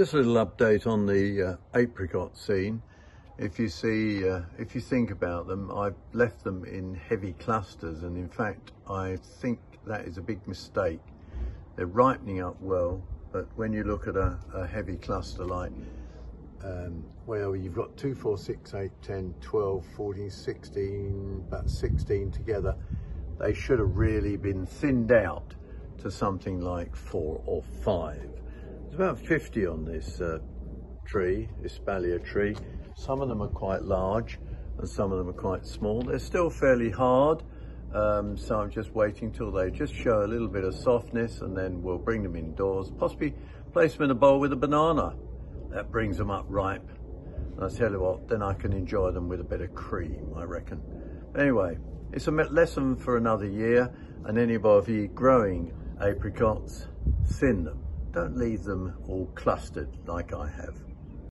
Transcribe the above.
Just a little update on the uh, apricot scene. If you see, uh, if you think about them, I've left them in heavy clusters and in fact I think that is a big mistake. They're ripening up well, but when you look at a, a heavy cluster like, um, well you've got 2, 4, 6, 8, 10, 12, 14, 16, about 16 together, they should have really been thinned out to something like 4 or 5 there's about 50 on this uh, tree, espalier tree. Some of them are quite large and some of them are quite small. They're still fairly hard, um, so I'm just waiting till they just show a little bit of softness and then we'll bring them indoors, possibly place them in a bowl with a banana. That brings them up ripe. And I tell you what, then I can enjoy them with a bit of cream, I reckon. Anyway, it's a lesson for another year and anybody growing apricots, thin them. Don't leave them all clustered like I have.